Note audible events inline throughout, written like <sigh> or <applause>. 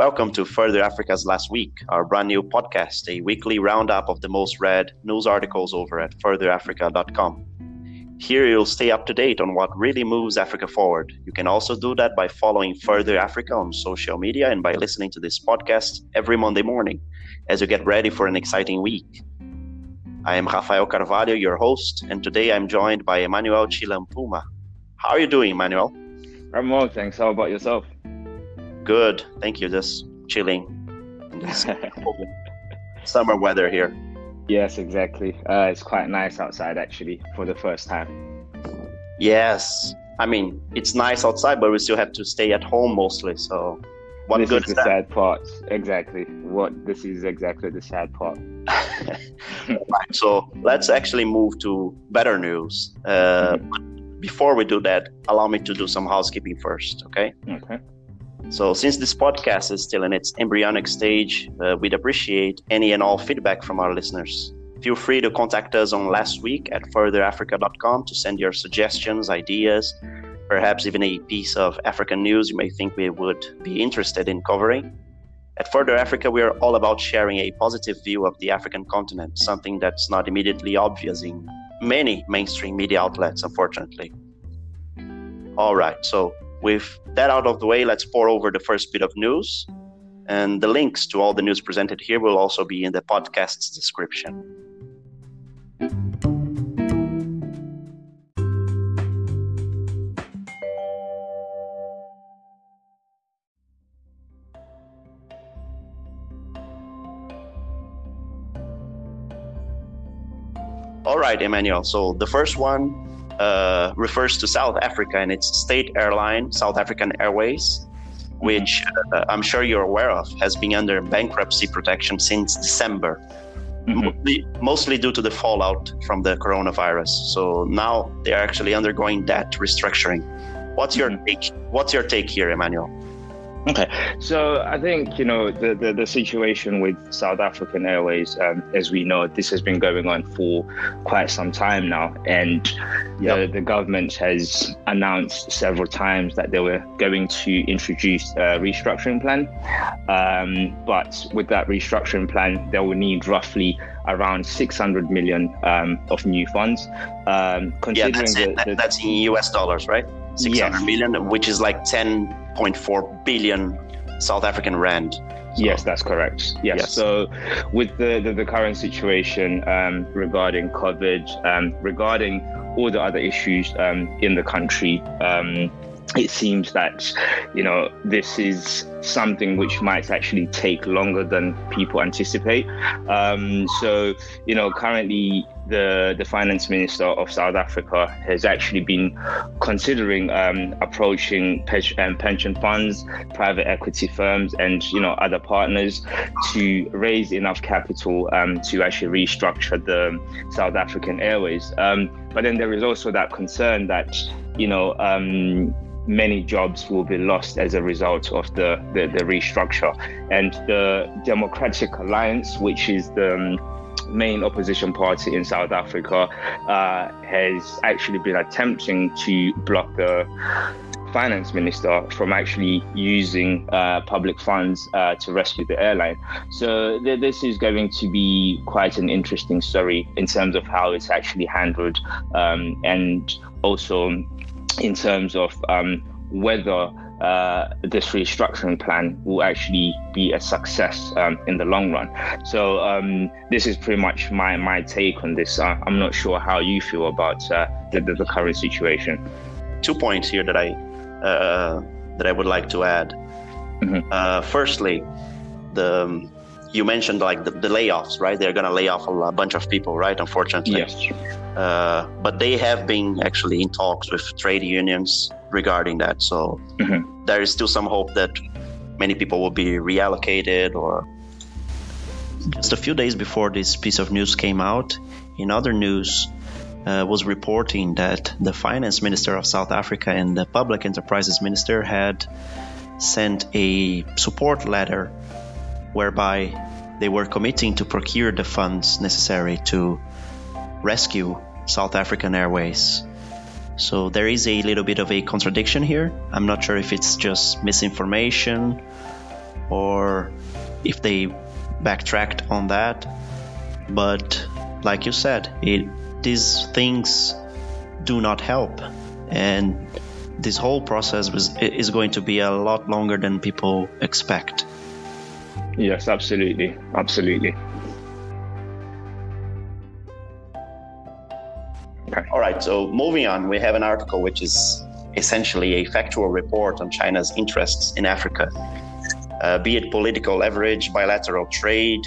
Welcome to Further Africa's Last Week, our brand new podcast, a weekly roundup of the most read news articles over at furtherafrica.com. Here you'll stay up to date on what really moves Africa forward. You can also do that by following Further Africa on social media and by listening to this podcast every Monday morning as you get ready for an exciting week. I am Rafael Carvalho, your host, and today I'm joined by Emmanuel Chilampuma. How are you doing, Emmanuel? I'm well, thanks. How about yourself? Good, thank you. Just chilling in <laughs> summer weather here. Yes, exactly. Uh, it's quite nice outside actually for the first time. Yes, I mean it's nice outside, but we still have to stay at home mostly. So, what this good is, is the that? sad part. Exactly. What this is exactly the sad part. <laughs> right, so let's actually move to better news. Uh, mm-hmm. Before we do that, allow me to do some housekeeping first. Okay. Okay. So, since this podcast is still in its embryonic stage, uh, we'd appreciate any and all feedback from our listeners. Feel free to contact us on last week at furtherafrica.com to send your suggestions, ideas, perhaps even a piece of African news you may think we would be interested in covering. At Further Africa, we are all about sharing a positive view of the African continent, something that's not immediately obvious in many mainstream media outlets, unfortunately. All right, so with that out of the way, let's pour over the first bit of news. And the links to all the news presented here will also be in the podcast's description. All right, Emmanuel. So the first one uh, refers to South Africa and its state airline, South African Airways, which uh, I'm sure you're aware of, has been under bankruptcy protection since December, mm-hmm. mostly, mostly due to the fallout from the coronavirus. So now they're actually undergoing debt restructuring. What's your mm-hmm. take? What's your take here, Emmanuel? Okay, so I think you know the, the, the situation with South African Airways, um, as we know, this has been going on for quite some time now, and yep. the, the government has announced several times that they were going to introduce a restructuring plan. Um, but with that restructuring plan, they will need roughly around 600 million um, of new funds. Um, considering yeah, that's, the, the, that's in US dollars, right? 600 yes. million, which is like 10.4 billion South African rand. Yes, that's correct. Yes. yes. So, with the, the, the current situation um, regarding COVID, um, regarding all the other issues um, in the country, um, it seems that you know this is something which might actually take longer than people anticipate. Um, so you know, currently the the finance minister of South Africa has actually been considering um, approaching um, pension funds, private equity firms, and you know other partners to raise enough capital um, to actually restructure the South African Airways. Um, but then there is also that concern that you know um, many jobs will be lost as a result of the, the, the restructure. And the Democratic Alliance, which is the um, main opposition party in South Africa, uh, has actually been attempting to block the finance minister from actually using uh, public funds uh, to rescue the airline. So th- this is going to be quite an interesting story in terms of how it's actually handled um, and also in terms of um, whether uh, this restructuring plan will actually be a success um, in the long run. So um, this is pretty much my my take on this. Uh, I'm not sure how you feel about uh, the, the, current situation. Two points here that I uh, that I would like to add. Mm-hmm. Uh, firstly, the um, you mentioned like the, the layoffs, right? They're going to lay off a, a, bunch of people, right? Unfortunately. Yes. Uh, but they have been actually in talks with trade unions regarding that. So mm-hmm. there is still some hope that many people will be reallocated or. Just a few days before this piece of news came out, in other news, uh, was reporting that the finance minister of South Africa and the public enterprises minister had sent a support letter whereby they were committing to procure the funds necessary to rescue South African Airways. So there is a little bit of a contradiction here. I'm not sure if it's just misinformation or if they backtracked on that. But like you said, it these things do not help, and this whole process was, is going to be a lot longer than people expect. Yes, absolutely, absolutely. All right. So moving on, we have an article which is essentially a factual report on China's interests in Africa, uh, be it political leverage, bilateral trade,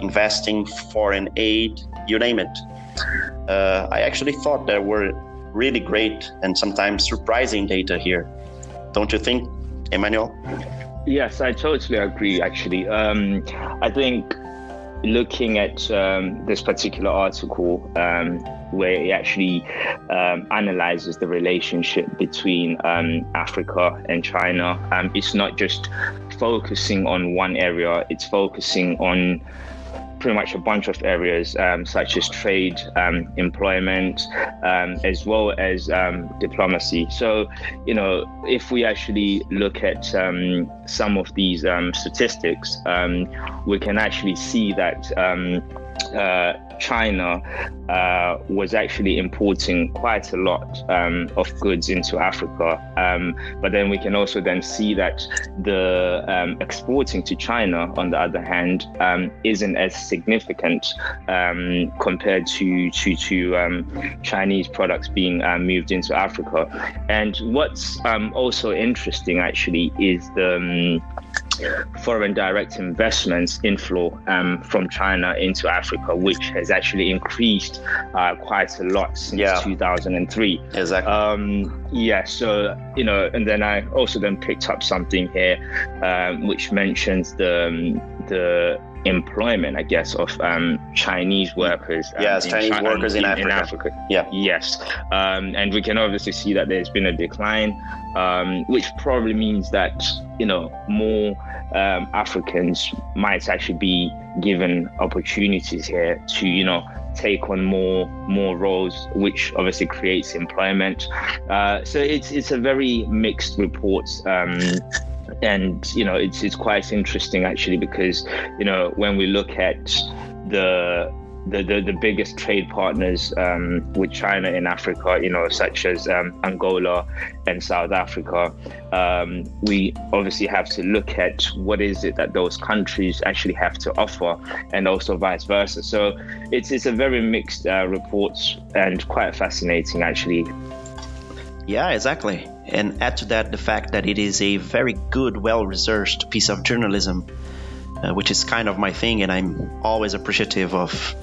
investing, foreign aid, you name it. Uh, I actually thought there were really great and sometimes surprising data here. Don't you think, Emmanuel? Yes, I totally agree, actually. Um, I think looking at um, this particular article, um, where it actually um, analyzes the relationship between um, Africa and China, um, it's not just focusing on one area, it's focusing on pretty much a bunch of areas um, such as trade, um, employment, um, as well as um, diplomacy. So, you know, if we actually look at um, some of these statistics, we can actually see that. Uh, China uh, was actually importing quite a lot um, of goods into Africa. Um, but then we can also then see that the um, exporting to China, on the other hand, um, isn't as significant um, compared to to, to um, Chinese products being uh, moved into Africa. And what's also interesting actually is the foreign direct investments inflow um, from China into Africa, which has actually increased uh, quite a lot since yeah. 2003. Exactly. Um, yeah. So you know, and then I also then picked up something here, um, which mentions the um, the employment, I guess, of um, Chinese workers. Um, yes, Chinese China, workers in, in, Africa. in, Africa. Yeah. Yes. Um, and we can obviously see that there's been a decline, um, which probably means that, you know, more um, Africans might actually be given opportunities here to, you know, take on more more roles, which obviously creates employment. Uh, so it's it's a very mixed report. And you know it's it's quite interesting actually because you know when we look at the the, the, the biggest trade partners um, with China in Africa, you know, such as um, Angola and South Africa, um, we obviously have to look at what is it that those countries actually have to offer, and also vice versa. So it's it's a very mixed uh, report and quite fascinating, actually. Yeah, exactly and add to that the fact that it is a very good, well researched piece of journalism, uh, which is kind of my thing, and I'm always appreciative of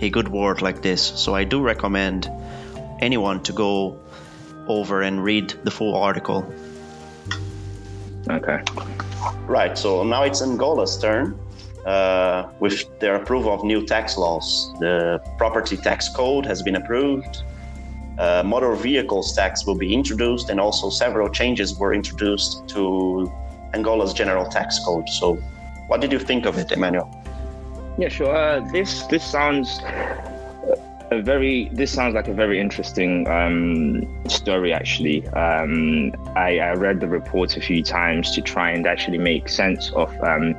a good word like this. So I do recommend anyone to go over and read the full article. Okay. Right, so now it's Angola's turn. Uh, with their approval of new tax laws. The property tax code has been approved uh, motor vehicles tax will be introduced, and also several changes were introduced to Angola's general tax code. So, what did you think of it, Emmanuel? Yeah, sure. Uh, this this sounds a very this sounds like a very interesting um, story. Actually, um, I, I, read the report a few times to try and actually make sense of. Um,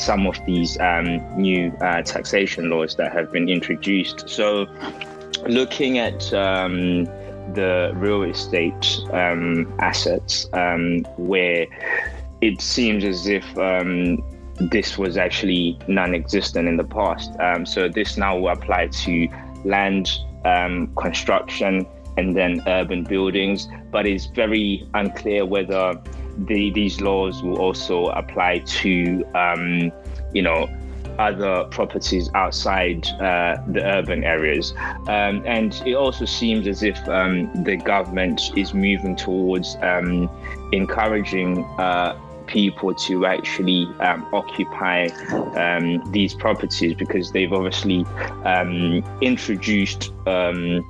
some of these um, new uh, taxation laws that have been introduced. So, looking at um, the real estate um, assets, um, where it seems as if um, this was actually non-existent in the past. Um, so this now will apply to land um, construction and then urban buildings, but it's very unclear whether the, these laws will also apply to, you know, other properties outside uh, the urban areas. Um, and it also seems as if um, the government is moving towards um, encouraging uh, people to actually um, occupy um, these properties because they've obviously um, introduced. A,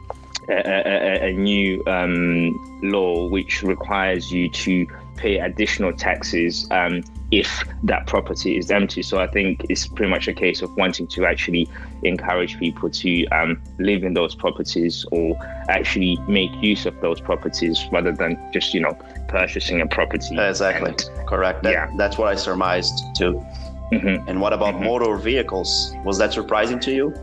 a, a, new um, law which requires you to pay additional taxes um, if that property is empty. So I think it's pretty much a case of wanting to actually encourage people to um, live in those properties or actually make use of those properties rather than just you know purchasing a property. Exactly, and, correct. That, yeah, that's what I surmised too. Mm-hmm. And what about mm-hmm. motor vehicles? Was that surprising to you?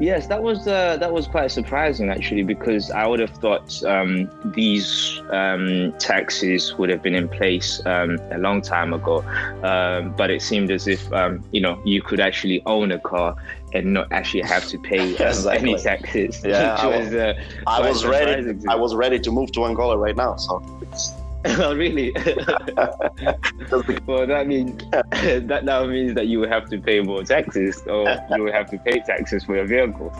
Yes, that was uh, that was quite surprising actually because I would have thought um, these um, taxes would have been in place um, a long time ago, um, but it seemed as if um, you know you could actually own a car and not actually have to pay <laughs> uh, exactly. any taxes. <laughs> Yeah, I was, was, uh, I was ready. I was ready to move to Angola right now. So <laughs> oh, really? <laughs> well, that means <laughs> that now means that you will have to pay more taxes, or you will have to pay taxes for your vehicle.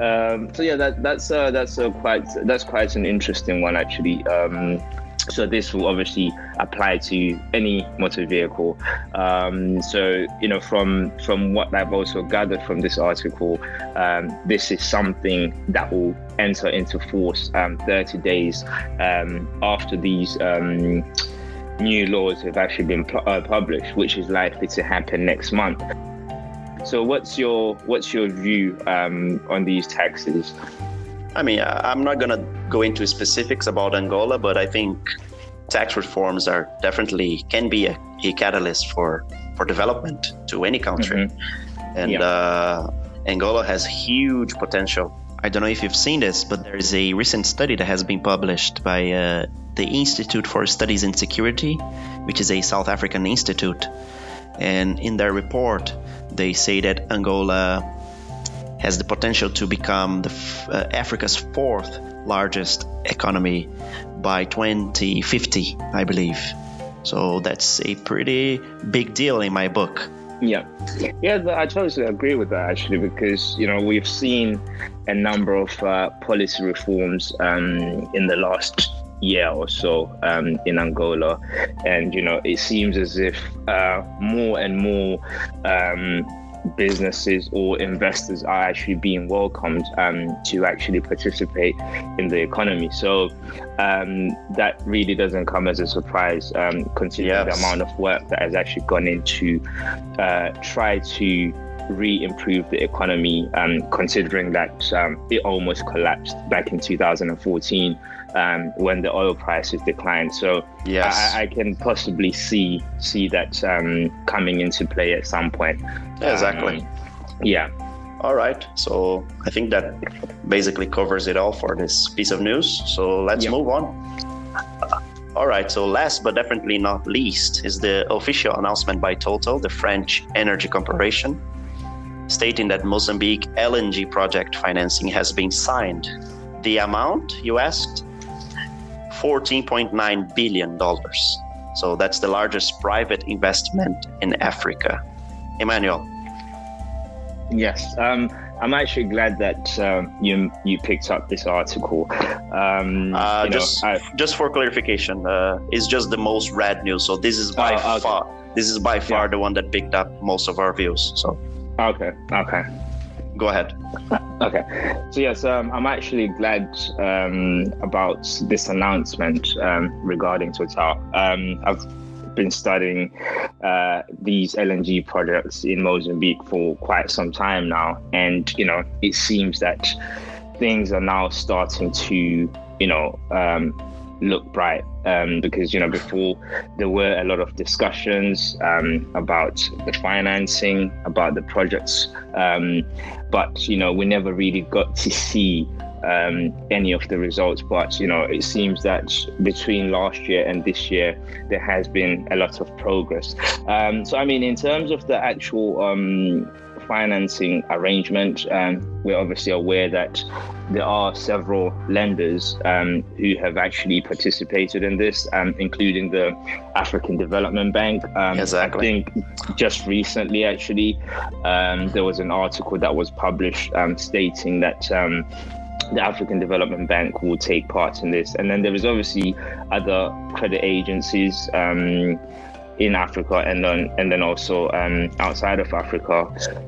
um, so yeah, that that's uh, that's uh, quite that's quite an interesting one actually. Um, so this will obviously apply to any motor vehicle. Um, so you know, from from what I've also gathered from this article, um, this is something that will enter into force um, 30 days um, after these um, new laws have actually been pu- uh, published, which is likely to happen next month. So, what's your what's your view um, on these taxes? I mean, I'm not going to go into specifics about Angola, but I think tax reforms are definitely can be a, a catalyst for for development to any country, mm-hmm. and yeah. uh, Angola has huge potential. I don't know if you've seen this, but there is a recent study that has been published by uh, the Institute for Studies in Security, which is a South African institute. And in their report, they say that Angola has the potential to become uh, Africa's fourth largest economy by 2050, I believe. So that's a pretty big deal in my book. Yeah, yeah, I totally agree with that actually, because you know we've seen a number of uh, policy reforms um, in the last year or so um, in Angola, and you know it seems as if uh, more and more um, businesses or investors are actually being welcomed um, to actually participate in the economy. So um, that really doesn't come as a surprise, um, considering yes. the amount of work that has actually gone into uh, try to re-improve the economy, um, considering that um, it almost collapsed back in 2014 um, when the oil prices declined. So yes. I, I can possibly see see that um, coming into play at some point. Yeah, exactly. Um, yeah. All right. So I think that basically covers it all for this piece of news. So let's yep. move on. All right, so last but definitely not least is the official announcement by Total, the French energy corporation, stating that Mozambique LNG project financing has been signed. The amount, you asked? $14.9 billion. So that's the largest private investment in Africa. Emmanuel. Yes, um, I'm actually glad that um, you you picked up this article. Um, uh, just know, just for clarification, uh, it's just the most read news. So this is by oh, okay. far this is by far yeah. the one that picked up most of our views. So okay, okay go ahead. <laughs> Okay, so yes, um, I'm actually glad um, about this announcement um, regarding Total. Um, I've been studying uh, these LNG projects in Mozambique for quite some time now, and you know, it seems that things are now starting to, you know, um, look bright um, because you know before there were a lot of discussions um, about the financing about the projects um, but you know we never really got to see um, any of the results. But you know it seems that between last year and this year there has been a lot of progress. Um, so I mean in terms of the actual um, financing arrangement. Um, we're obviously aware that there are several lenders um, who have actually participated in this, um, including the African Development Bank. Um, exactly. I think just recently, actually, um, there was an article that was published um, stating that the African Development Bank will take part in this. And then there is obviously other credit agencies. Um, in Africa and then and then also um, outside of Africa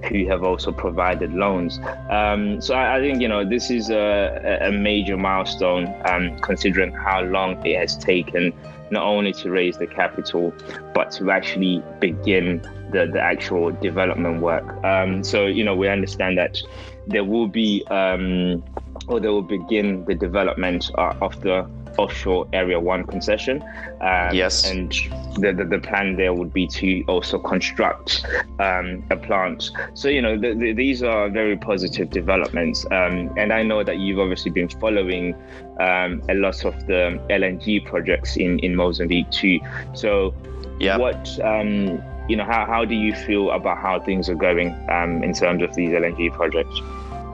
who have also provided loans. Um, so I, I, think you know this is a, a major milestone um, considering how long it has taken not only to raise the capital, but to actually begin the, the actual development work. Um, so, you know, we understand that there will be, um, or they will begin the development uh, of the offshore Area 1 concession. Um, yes. And the, the, the, plan there would be to also construct um, a plant. So, you know, the, the, these are very positive developments. Um, and I know that you've obviously been following um, a lot of the LNG projects in, in Mozambique too. So, yeah. what, um, you know, how, how do you feel about how things are going um, in terms of these LNG projects?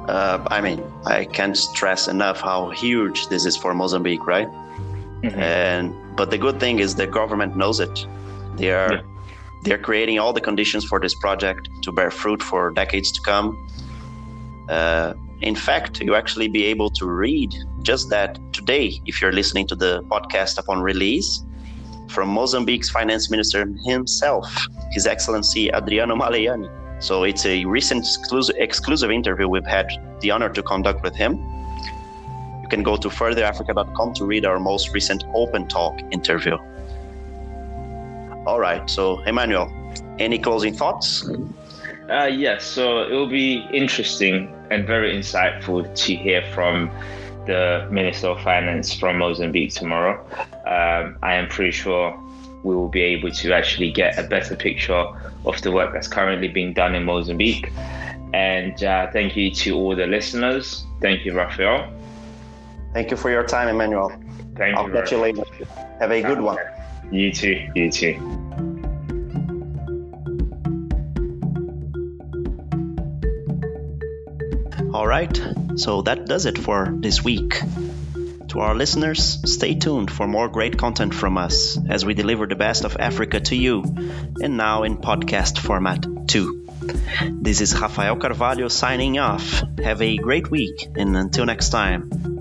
Uh, I mean, I can't stress enough how huge this is for Mozambique, right? Mm-hmm. And but the good thing is the government knows it. They are yeah. they're creating all the conditions for this project to bear fruit for decades to come. Uh, in fact, you actually be able to read just that today if you're listening to the podcast upon release from Mozambique's finance minister himself, His Excellency Adriano Maleiane so it's a recent exclusive, exclusive interview we've had the honor to conduct with him. You can go to furtherafrica.com to read our most recent open talk interview. All right, so Emmanuel, any closing thoughts? Uh, yes, so it will be interesting and very insightful to hear from the Minister of Finance from Mozambique tomorrow. Um, I am pretty sure we will be able to actually get a better picture of the work that's currently being done in Mozambique. And uh, thank you to all the listeners. Thank you, Rafael. Thank you for your time, Emmanuel. Thank I'll you. I'll catch you later. Have a good one. You too. You too. All right, so that does it for this week. To our listeners, stay tuned for more great content from us as we deliver the best of Africa to you, and now in podcast format too. This is Rafael Carvalho signing off. Have a great week, and until next time,